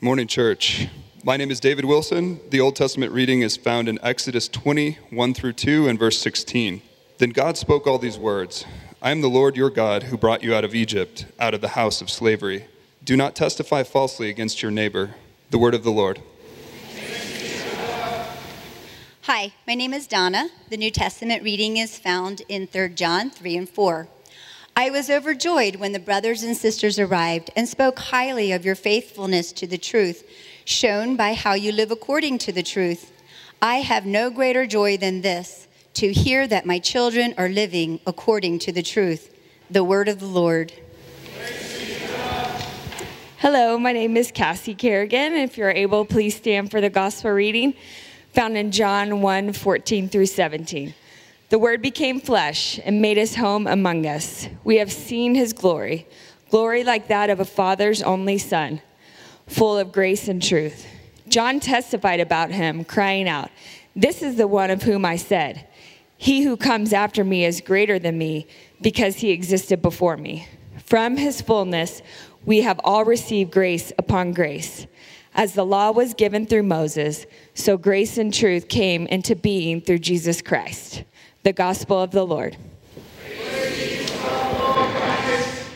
Morning, church. My name is David Wilson. The Old Testament reading is found in Exodus 20, 1 through 2, and verse 16. Then God spoke all these words I am the Lord your God who brought you out of Egypt, out of the house of slavery. Do not testify falsely against your neighbor. The word of the Lord. Hi, my name is Donna. The New Testament reading is found in 3 John 3 and 4. I was overjoyed when the brothers and sisters arrived and spoke highly of your faithfulness to the truth, shown by how you live according to the truth. I have no greater joy than this to hear that my children are living according to the truth. The word of the Lord. Hello, my name is Cassie Kerrigan. If you're able, please stand for the gospel reading found in John 1 14 through 17. The Word became flesh and made his home among us. We have seen his glory, glory like that of a father's only son, full of grace and truth. John testified about him, crying out, This is the one of whom I said, He who comes after me is greater than me, because he existed before me. From his fullness, we have all received grace upon grace. As the law was given through Moses, so grace and truth came into being through Jesus Christ. The gospel of the Lord.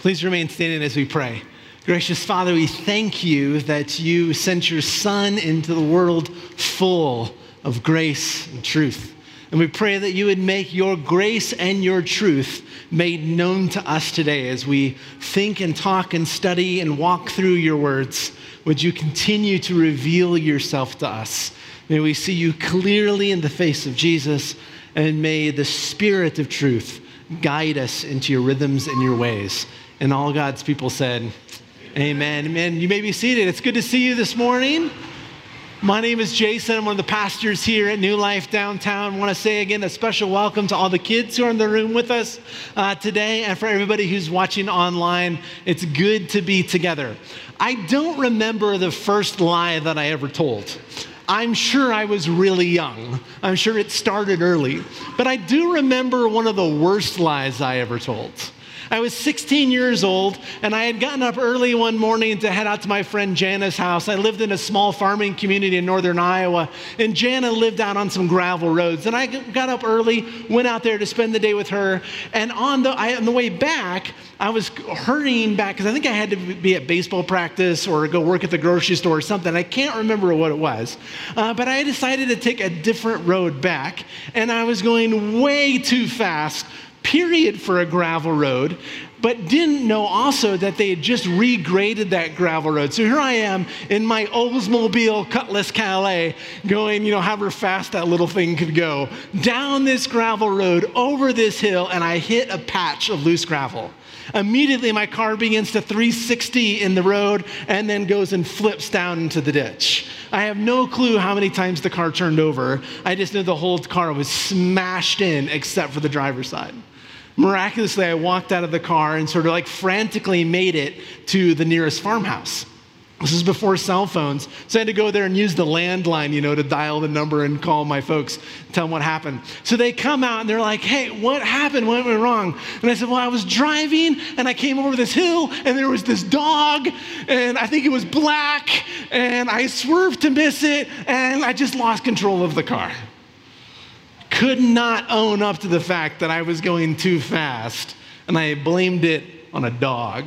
Please remain standing as we pray. Gracious Father, we thank you that you sent your Son into the world full of grace and truth. And we pray that you would make your grace and your truth made known to us today as we think and talk and study and walk through your words. Would you continue to reveal yourself to us? May we see you clearly in the face of Jesus and may the Spirit of truth guide us into your rhythms and your ways. And all God's people said, Amen. Amen. You may be seated. It's good to see you this morning. My name is Jason. I'm one of the pastors here at New Life Downtown. I want to say again a special welcome to all the kids who are in the room with us uh, today and for everybody who's watching online. It's good to be together. I don't remember the first lie that I ever told. I'm sure I was really young. I'm sure it started early. But I do remember one of the worst lies I ever told. I was 16 years old, and I had gotten up early one morning to head out to my friend Jana's house. I lived in a small farming community in northern Iowa, and Jana lived out on some gravel roads. And I got up early, went out there to spend the day with her, and on the, I, on the way back, I was hurrying back because I think I had to be at baseball practice or go work at the grocery store or something. I can't remember what it was. Uh, but I decided to take a different road back, and I was going way too fast period for a gravel road, but didn't know also that they had just regraded that gravel road. So here I am in my Oldsmobile Cutlass Calais going, you know, however fast that little thing could go, down this gravel road, over this hill, and I hit a patch of loose gravel. Immediately, my car begins to 360 in the road and then goes and flips down into the ditch. I have no clue how many times the car turned over. I just know the whole car was smashed in except for the driver's side. Miraculously, I walked out of the car and sort of like frantically made it to the nearest farmhouse. This is before cell phones. So I had to go there and use the landline, you know, to dial the number and call my folks, tell them what happened. So they come out and they're like, hey, what happened? What went wrong? And I said, well, I was driving and I came over this hill and there was this dog and I think it was black and I swerved to miss it and I just lost control of the car could not own up to the fact that I was going too fast, and I blamed it on a dog.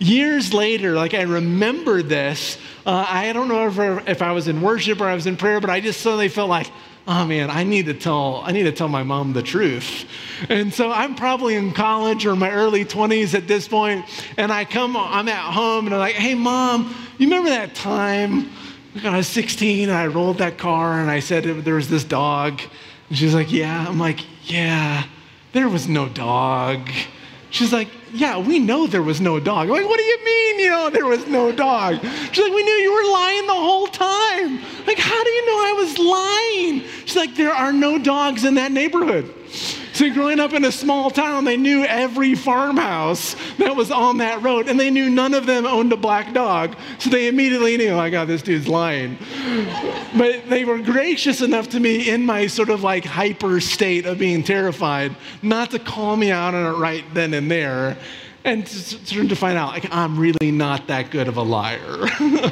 Years later, like I remember this, uh, I don't know if, if I was in worship or I was in prayer, but I just suddenly felt like, oh man, I need to tell, I need to tell my mom the truth. And so I'm probably in college or my early 20s at this point, and I come, I'm at home, and I'm like, hey mom, you remember that time? when I was 16 and I rolled that car and I said there was this dog and she's like, Yeah. I'm like, Yeah, there was no dog. She's like, Yeah, we know there was no dog. I'm like, What do you mean, you know, there was no dog? She's like, We knew you were lying the whole time. Like, how do you know I was lying? She's like, There are no dogs in that neighborhood. So, growing up in a small town, they knew every farmhouse that was on that road, and they knew none of them owned a black dog. So, they immediately knew, I got this dude's lying. But they were gracious enough to me in my sort of like hyper state of being terrified, not to call me out on it right then and there, and to, to find out, like, I'm really not that good of a liar.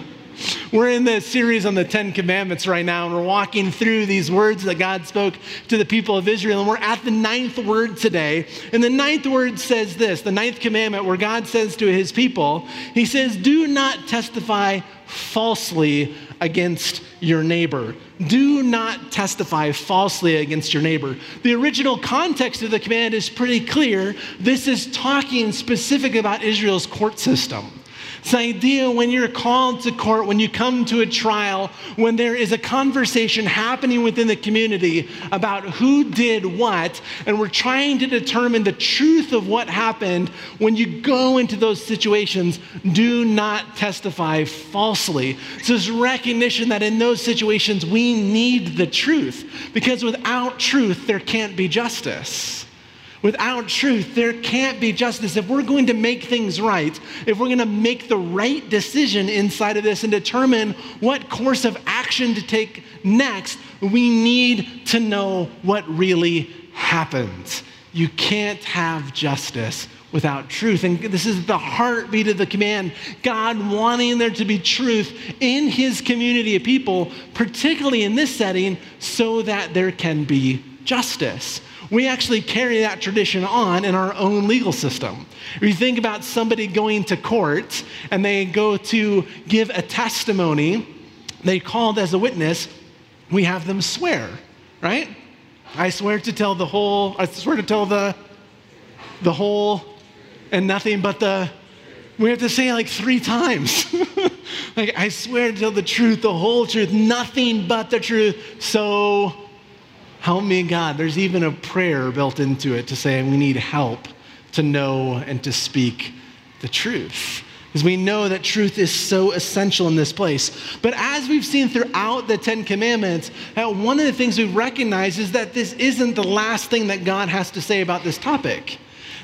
We're in the series on the Ten Commandments right now, and we're walking through these words that God spoke to the people of Israel. And we're at the ninth word today. And the ninth word says this the ninth commandment, where God says to his people, He says, Do not testify falsely against your neighbor. Do not testify falsely against your neighbor. The original context of the command is pretty clear. This is talking specific about Israel's court system. It's the idea when you're called to court, when you come to a trial, when there is a conversation happening within the community about who did what, and we're trying to determine the truth of what happened, when you go into those situations, do not testify falsely. So, this recognition that in those situations we need the truth, because without truth, there can't be justice. Without truth, there can't be justice. If we're going to make things right, if we're going to make the right decision inside of this and determine what course of action to take next, we need to know what really happened. You can't have justice without truth. And this is the heartbeat of the command God wanting there to be truth in his community of people, particularly in this setting, so that there can be justice we actually carry that tradition on in our own legal system. If you think about somebody going to court and they go to give a testimony, they called as a witness, we have them swear, right? I swear to tell the whole, I swear to tell the, the whole and nothing but the, we have to say like three times. like, I swear to tell the truth, the whole truth, nothing but the truth. So Help me, God. There's even a prayer built into it to say we need help to know and to speak the truth. Because we know that truth is so essential in this place. But as we've seen throughout the Ten Commandments, uh, one of the things we recognize is that this isn't the last thing that God has to say about this topic.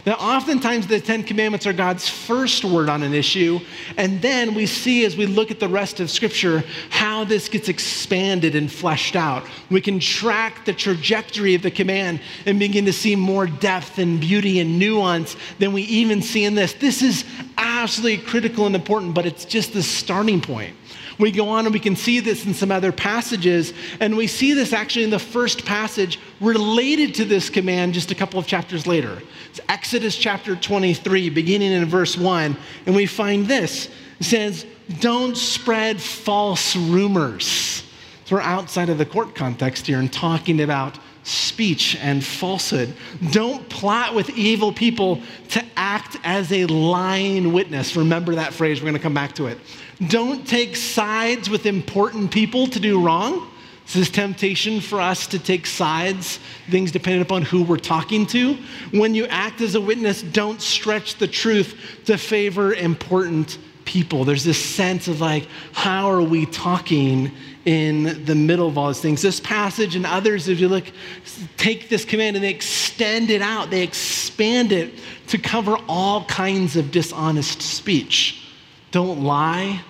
That oftentimes the Ten Commandments are God's first word on an issue, and then we see as we look at the rest of Scripture how this gets expanded and fleshed out. We can track the trajectory of the command and begin to see more depth and beauty and nuance than we even see in this. This is absolutely critical and important, but it's just the starting point. We go on and we can see this in some other passages, and we see this actually in the first passage related to this command just a couple of chapters later. It's Exodus chapter 23, beginning in verse 1, and we find this. It says, Don't spread false rumors. So we're outside of the court context here and talking about speech and falsehood. Don't plot with evil people to act as a lying witness. Remember that phrase, we're going to come back to it. Don't take sides with important people to do wrong. This is temptation for us to take sides, things depending upon who we're talking to. When you act as a witness, don't stretch the truth to favor important people. There's this sense of like, how are we talking in the middle of all these things? This passage and others, if you look, take this command and they extend it out, they expand it to cover all kinds of dishonest speech. Don't lie,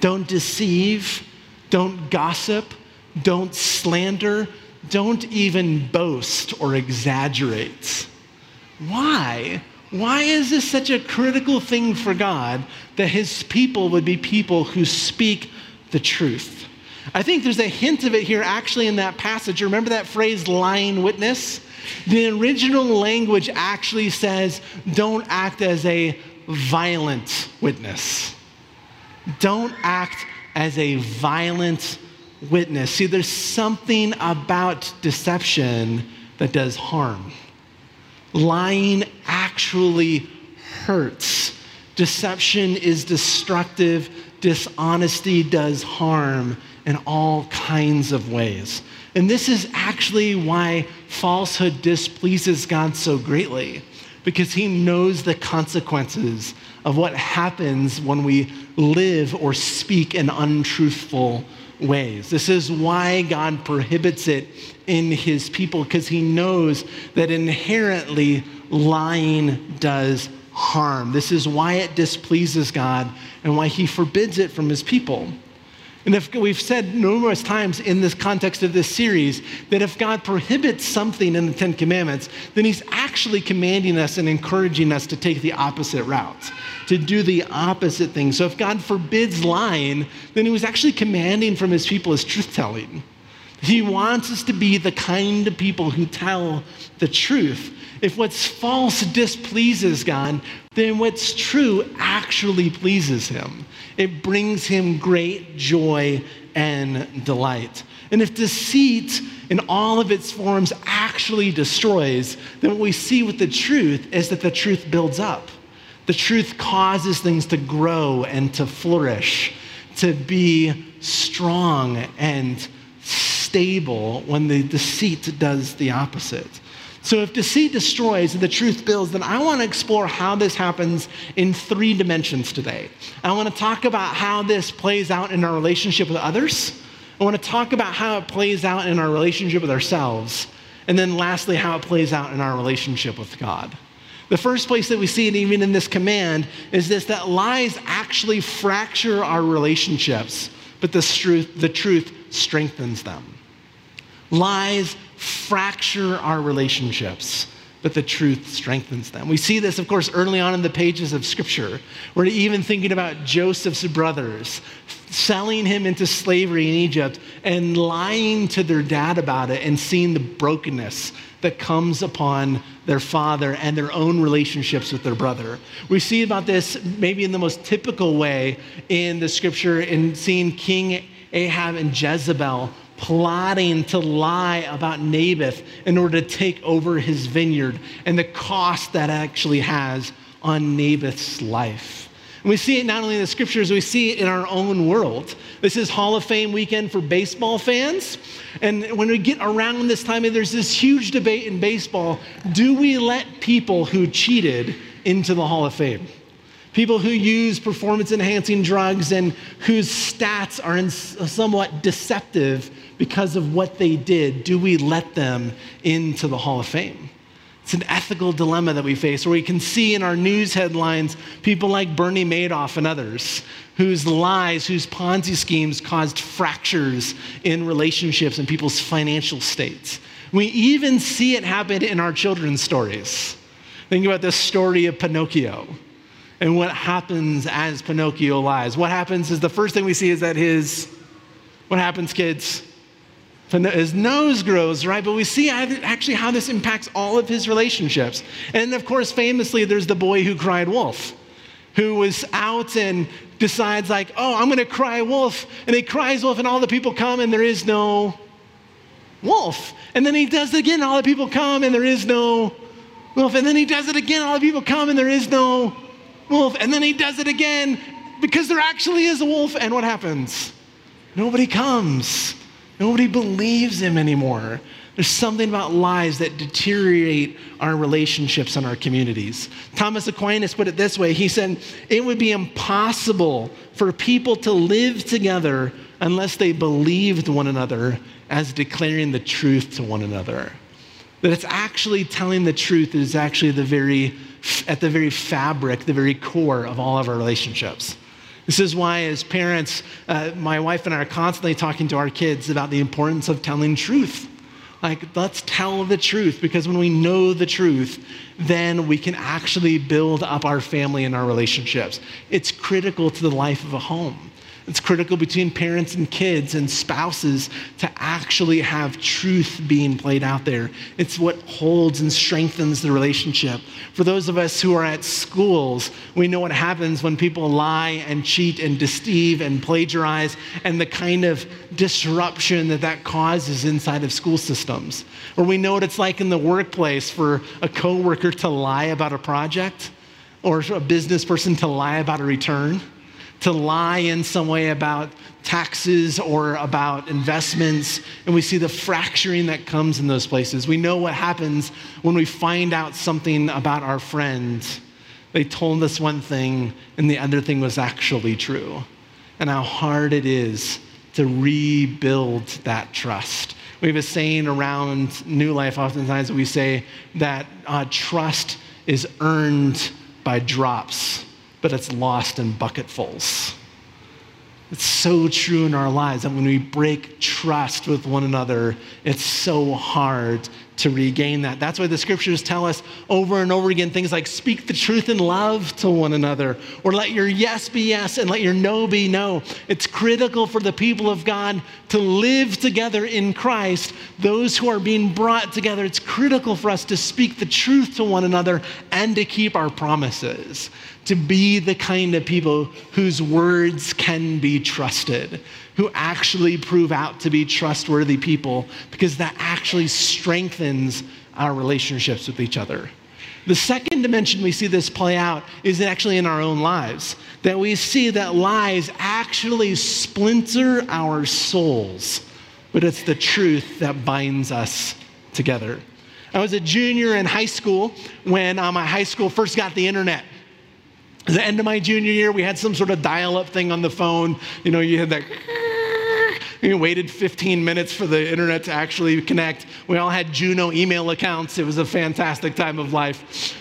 don't deceive, don't gossip, don't slander, don't even boast or exaggerate. Why? Why is this such a critical thing for God that his people would be people who speak the truth? I think there's a hint of it here actually in that passage. Remember that phrase, lying witness? The original language actually says, don't act as a violent witness. Don't act as a violent witness. See, there's something about deception that does harm. Lying actually hurts. Deception is destructive. Dishonesty does harm in all kinds of ways. And this is actually why falsehood displeases God so greatly, because he knows the consequences of what happens when we live or speak in untruthful ways. This is why God prohibits it in his people, because he knows that inherently lying does harm. This is why it displeases God and why he forbids it from his people. And if we've said numerous times in this context of this series that if God prohibits something in the Ten Commandments, then He's actually commanding us and encouraging us to take the opposite route, to do the opposite thing. So if God forbids lying, then He was actually commanding from His people His truth telling. He wants us to be the kind of people who tell the truth. If what's false displeases God, then what's true actually pleases Him. It brings Him great joy and delight. And if deceit in all of its forms actually destroys, then what we see with the truth is that the truth builds up. The truth causes things to grow and to flourish, to be strong and stable when the deceit does the opposite. So, if deceit destroys and the truth builds, then I want to explore how this happens in three dimensions today. I want to talk about how this plays out in our relationship with others. I want to talk about how it plays out in our relationship with ourselves. And then, lastly, how it plays out in our relationship with God. The first place that we see it, even in this command, is this that lies actually fracture our relationships, but the truth, the truth strengthens them. Lies fracture our relationships, but the truth strengthens them. We see this, of course, early on in the pages of Scripture. We're even thinking about Joseph's brothers selling him into slavery in Egypt and lying to their dad about it and seeing the brokenness that comes upon their father and their own relationships with their brother. We see about this maybe in the most typical way in the scripture in seeing King Ahab and Jezebel plotting to lie about Naboth in order to take over his vineyard and the cost that actually has on Naboth's life. And we see it not only in the scriptures, we see it in our own world. This is Hall of Fame weekend for baseball fans. And when we get around this time, there's this huge debate in baseball do we let people who cheated into the Hall of Fame? People who use performance enhancing drugs and whose stats are uh, somewhat deceptive because of what they did, do we let them into the Hall of Fame? It's an ethical dilemma that we face, where we can see in our news headlines people like Bernie Madoff and others whose lies, whose Ponzi schemes caused fractures in relationships and people's financial states. We even see it happen in our children's stories. Think about the story of Pinocchio and what happens as Pinocchio lies. What happens is the first thing we see is that his, what happens, kids? His nose grows, right? But we see actually how this impacts all of his relationships. And of course, famously, there's the boy who cried wolf, who was out and decides, like, oh, I'm going to cry wolf. And he cries wolf, and all the people come, and there is no wolf. And then he does it again, all the people come, and there is no wolf. And then he does it again, all the people come, and there is no wolf. And then he does it again because there actually is a wolf. And what happens? Nobody comes. Nobody believes him anymore. There's something about lies that deteriorate our relationships and our communities. Thomas Aquinas put it this way He said, It would be impossible for people to live together unless they believed one another as declaring the truth to one another. That it's actually telling the truth is actually the very at the very fabric, the very core of all of our relationships. This is why, as parents, uh, my wife and I are constantly talking to our kids about the importance of telling truth. Like, let's tell the truth because when we know the truth, then we can actually build up our family and our relationships. It's critical to the life of a home. It's critical between parents and kids and spouses to actually have truth being played out there. It's what holds and strengthens the relationship. For those of us who are at schools, we know what happens when people lie and cheat and deceive and plagiarize and the kind of disruption that that causes inside of school systems. Or we know what it's like in the workplace for a coworker to lie about a project or a business person to lie about a return to lie in some way about taxes or about investments, and we see the fracturing that comes in those places. We know what happens when we find out something about our friend. They told us one thing, and the other thing was actually true, and how hard it is to rebuild that trust. We have a saying around New Life, oftentimes that we say that uh, trust is earned by drops but it's lost in bucketfuls. It's so true in our lives that when we break trust with one another, it's so hard to regain that. That's why the scriptures tell us over and over again things like speak the truth in love to one another, or let your yes be yes and let your no be no. It's critical for the people of God to live together in Christ, those who are being brought together. It's critical for us to speak the truth to one another and to keep our promises to be the kind of people whose words can be trusted, who actually prove out to be trustworthy people, because that actually strengthens our relationships with each other. The second dimension we see this play out is actually in our own lives, that we see that lies actually splinter our souls, but it's the truth that binds us together. I was a junior in high school when uh, my high school first got the internet the end of my junior year, we had some sort of dial up thing on the phone. You know, you had that. You waited 15 minutes for the internet to actually connect. We all had Juno email accounts. It was a fantastic time of life.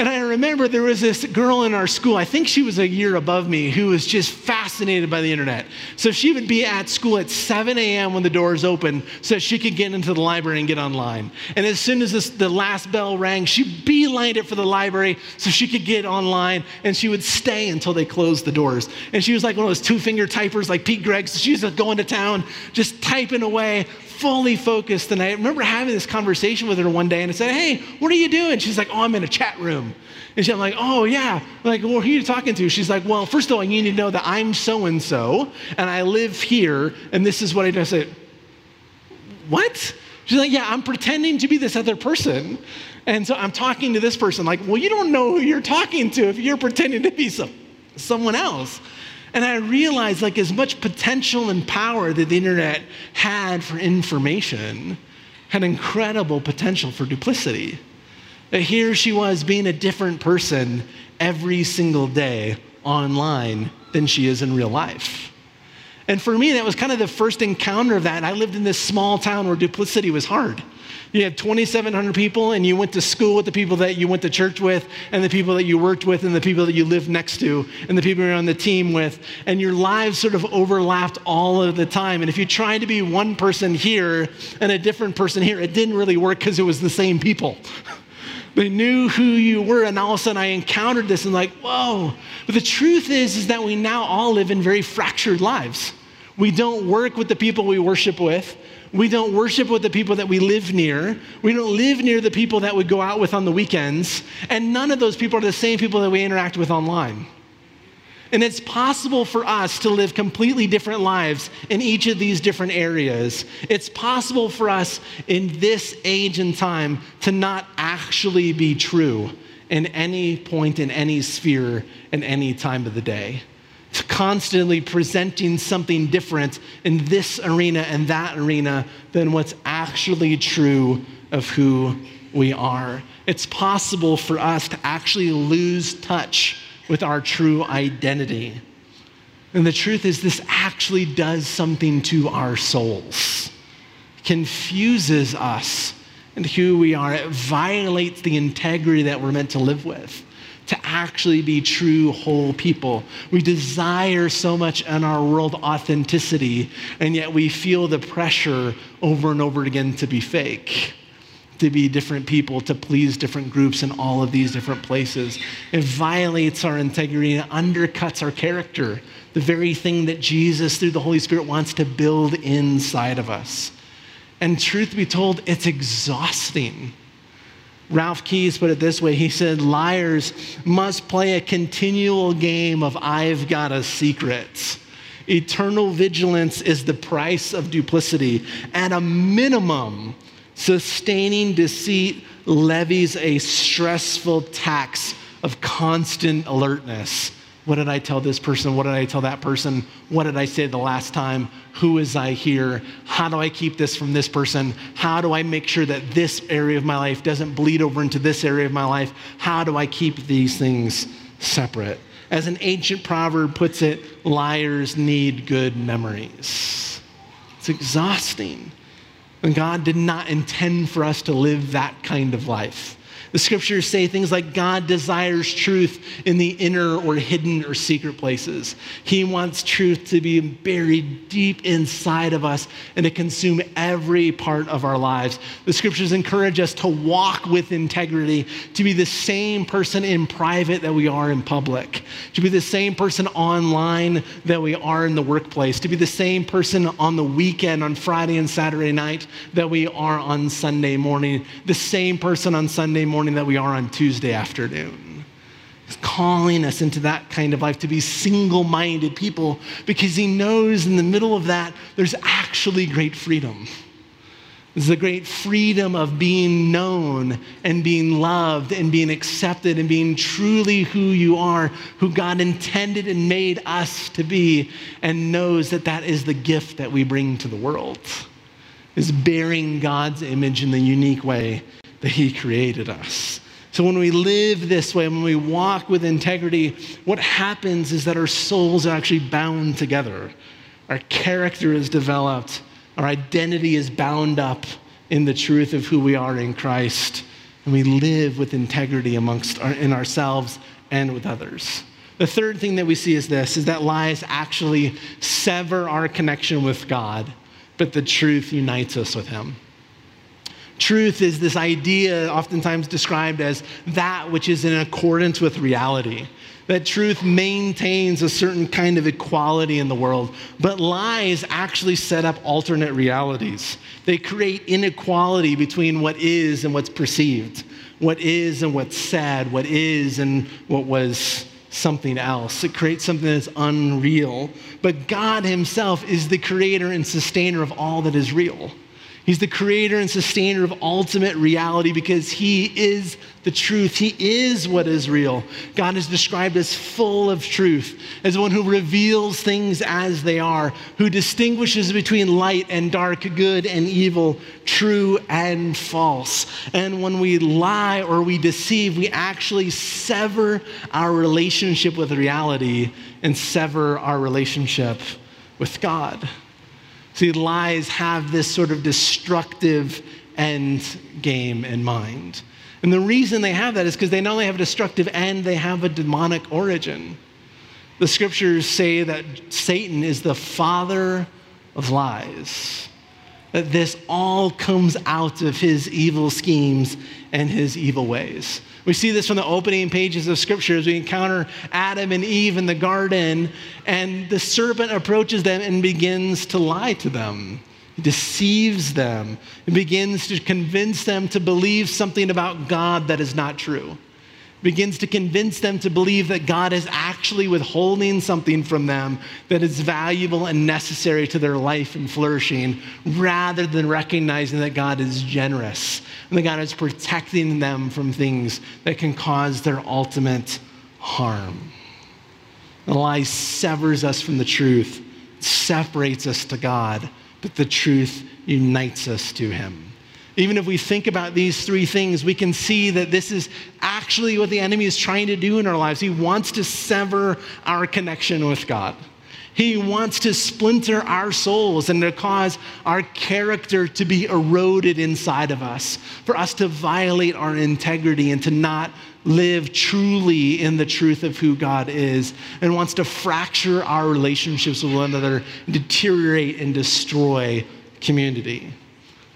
And I remember there was this girl in our school, I think she was a year above me, who was just fascinated by the internet. So she would be at school at 7 a.m. when the doors open so she could get into the library and get online. And as soon as this, the last bell rang, she beelined it for the library so she could get online and she would stay until they closed the doors. And she was like one of those two finger typers like Pete Gregg. So she was going to town, just typing away, fully focused. And I remember having this conversation with her one day and I said, Hey, what are you doing? She's like, Oh, I'm in a chat room. And she's like, Oh, yeah. I'm like, well, who are you talking to? She's like, Well, first of all, you need to know that I'm so and so and I live here and this is what I do. I said, What? She's like, Yeah, I'm pretending to be this other person. And so I'm talking to this person, like, Well, you don't know who you're talking to if you're pretending to be some, someone else. And I realized like as much potential and power that the internet had for information had incredible potential for duplicity. That here she was being a different person every single day online than she is in real life. And for me, that was kind of the first encounter of that. I lived in this small town where duplicity was hard. You had 2,700 people, and you went to school with the people that you went to church with, and the people that you worked with, and the people that you lived next to, and the people you're on the team with. And your lives sort of overlapped all of the time. And if you tried to be one person here and a different person here, it didn't really work because it was the same people. They knew who you were, and all of a sudden I encountered this and like, whoa. But the truth is, is that we now all live in very fractured lives. We don't work with the people we worship with. We don't worship with the people that we live near. We don't live near the people that we go out with on the weekends. And none of those people are the same people that we interact with online. And it's possible for us to live completely different lives in each of these different areas. It's possible for us in this age and time to not actually be true in any point, in any sphere, in any time of the day constantly presenting something different in this arena and that arena than what's actually true of who we are. It's possible for us to actually lose touch with our true identity. And the truth is, this actually does something to our souls, confuses us and who we are. It violates the integrity that we're meant to live with to actually be true, whole people. We desire so much in our world authenticity, and yet we feel the pressure over and over again to be fake, to be different people, to please different groups in all of these different places. It violates our integrity and undercuts our character, the very thing that Jesus, through the Holy Spirit, wants to build inside of us. And truth be told, it's exhausting. Ralph Keyes put it this way he said, Liars must play a continual game of I've got a secret. Eternal vigilance is the price of duplicity. At a minimum, sustaining deceit levies a stressful tax of constant alertness. What did I tell this person? What did I tell that person? What did I say the last time? Who is I here? How do I keep this from this person? How do I make sure that this area of my life doesn't bleed over into this area of my life? How do I keep these things separate? As an ancient proverb puts it, liars need good memories. It's exhausting. And God did not intend for us to live that kind of life. The scriptures say things like God desires truth in the inner or hidden or secret places. He wants truth to be buried deep inside of us and to consume every part of our lives. The scriptures encourage us to walk with integrity, to be the same person in private that we are in public, to be the same person online that we are in the workplace, to be the same person on the weekend, on Friday and Saturday night that we are on Sunday morning, the same person on Sunday morning morning that we are on Tuesday afternoon. He's calling us into that kind of life to be single minded people because he knows in the middle of that there's actually great freedom. There's the great freedom of being known and being loved and being accepted and being truly who you are, who God intended and made us to be, and knows that that is the gift that we bring to the world, is bearing God's image in the unique way that He created us. So when we live this way, when we walk with integrity, what happens is that our souls are actually bound together. Our character is developed, our identity is bound up in the truth of who we are in Christ, and we live with integrity amongst our, in ourselves and with others. The third thing that we see is this is that lies actually sever our connection with God, but the truth unites us with him. Truth is this idea, oftentimes described as that which is in accordance with reality. That truth maintains a certain kind of equality in the world, but lies actually set up alternate realities. They create inequality between what is and what's perceived, what is and what's said, what is and what was something else. It creates something that's unreal. But God Himself is the creator and sustainer of all that is real. He's the creator and sustainer of ultimate reality because he is the truth. He is what is real. God is described as full of truth, as one who reveals things as they are, who distinguishes between light and dark, good and evil, true and false. And when we lie or we deceive, we actually sever our relationship with reality and sever our relationship with God. See, lies have this sort of destructive end game in mind. And the reason they have that is because they not only have a destructive end, they have a demonic origin. The scriptures say that Satan is the father of lies, that this all comes out of his evil schemes and his evil ways. We see this from the opening pages of Scripture as we encounter Adam and Eve in the garden, and the serpent approaches them and begins to lie to them. He deceives them and begins to convince them to believe something about God that is not true begins to convince them to believe that God is actually withholding something from them that is valuable and necessary to their life and flourishing, rather than recognizing that God is generous and that God is protecting them from things that can cause their ultimate harm. The lie severs us from the truth, separates us to God, but the truth unites us to Him. Even if we think about these three things, we can see that this is actually what the enemy is trying to do in our lives. He wants to sever our connection with God. He wants to splinter our souls and to cause our character to be eroded inside of us, for us to violate our integrity and to not live truly in the truth of who God is, and wants to fracture our relationships with one another, deteriorate and destroy community.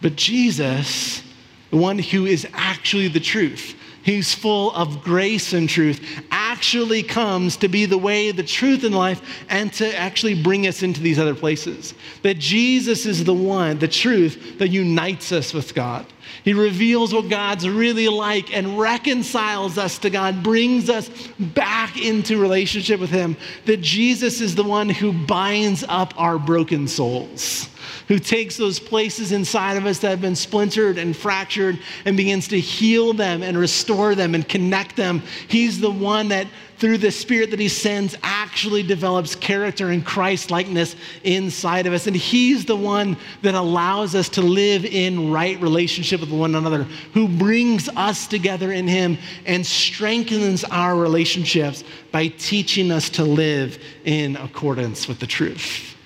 But Jesus, the one who is actually the truth, He's full of grace and truth, actually comes to be the way, the truth, and life, and to actually bring us into these other places. That Jesus is the one, the truth, that unites us with God. He reveals what God's really like and reconciles us to God, brings us back into relationship with Him. That Jesus is the one who binds up our broken souls who takes those places inside of us that have been splintered and fractured and begins to heal them and restore them and connect them. He's the one that, through the Spirit that He sends, actually develops character and Christ likeness inside of us. And He's the one that allows us to live in right relationship with one another, who brings us together in Him and strengthens our relationships by teaching us to live in accordance with the truth.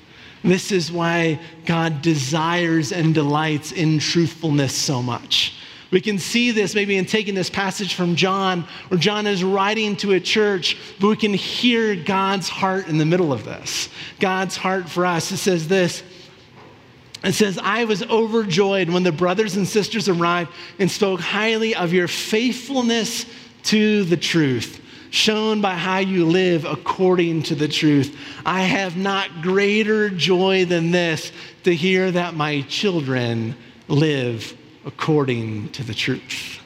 This is why God desires and delights in truthfulness so much. We can see this maybe in taking this passage from John, where John is writing to a church, but we can hear God's heart in the middle of this. God's heart for us. It says this. It says, I was overjoyed when the brothers and sisters arrived and spoke highly of your faithfulness to the truth, shown by how you live according to the truth. I have not greater joy than this to hear that my children live according to the truth.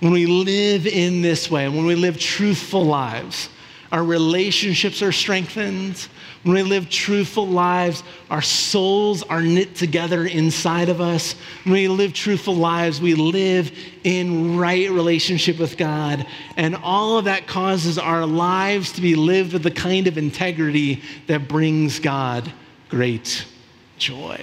When we live in this way, when we live truthful lives, our relationships are strengthened. When we live truthful lives, our souls are knit together inside of us. When we live truthful lives, we live in right relationship with God. And all of that causes our lives to be lived with the kind of integrity that brings God great joy.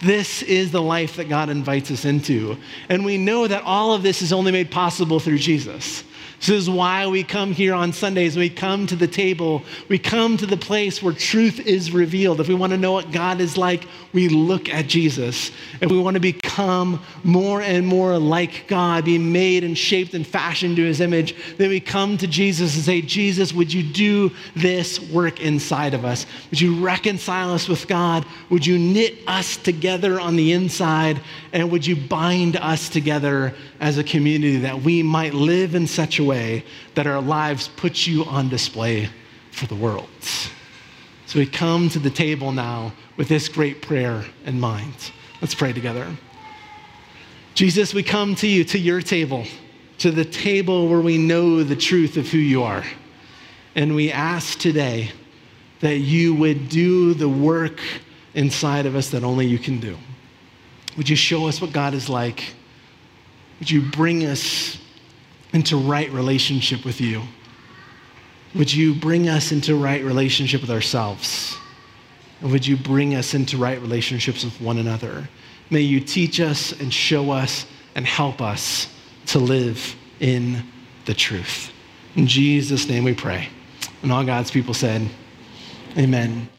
This is the life that God invites us into. And we know that all of this is only made possible through Jesus. This is why we come here on Sundays. We come to the table. We come to the place where truth is revealed. If we want to know what God is like, we look at Jesus. If we want to become more and more like God, be made and shaped and fashioned to his image, then we come to Jesus and say, Jesus, would you do this work inside of us? Would you reconcile us with God? Would you knit us together on the inside? And would you bind us together as a community that we might live in such a way that our lives put you on display for the world. So we come to the table now with this great prayer in mind. Let's pray together. Jesus, we come to you, to your table, to the table where we know the truth of who you are. And we ask today that you would do the work inside of us that only you can do. Would you show us what God is like? Would you bring us into right relationship with you? Would you bring us into right relationship with ourselves? And would you bring us into right relationships with one another? May you teach us and show us and help us to live in the truth. In Jesus' name we pray. And all God's people said, Amen.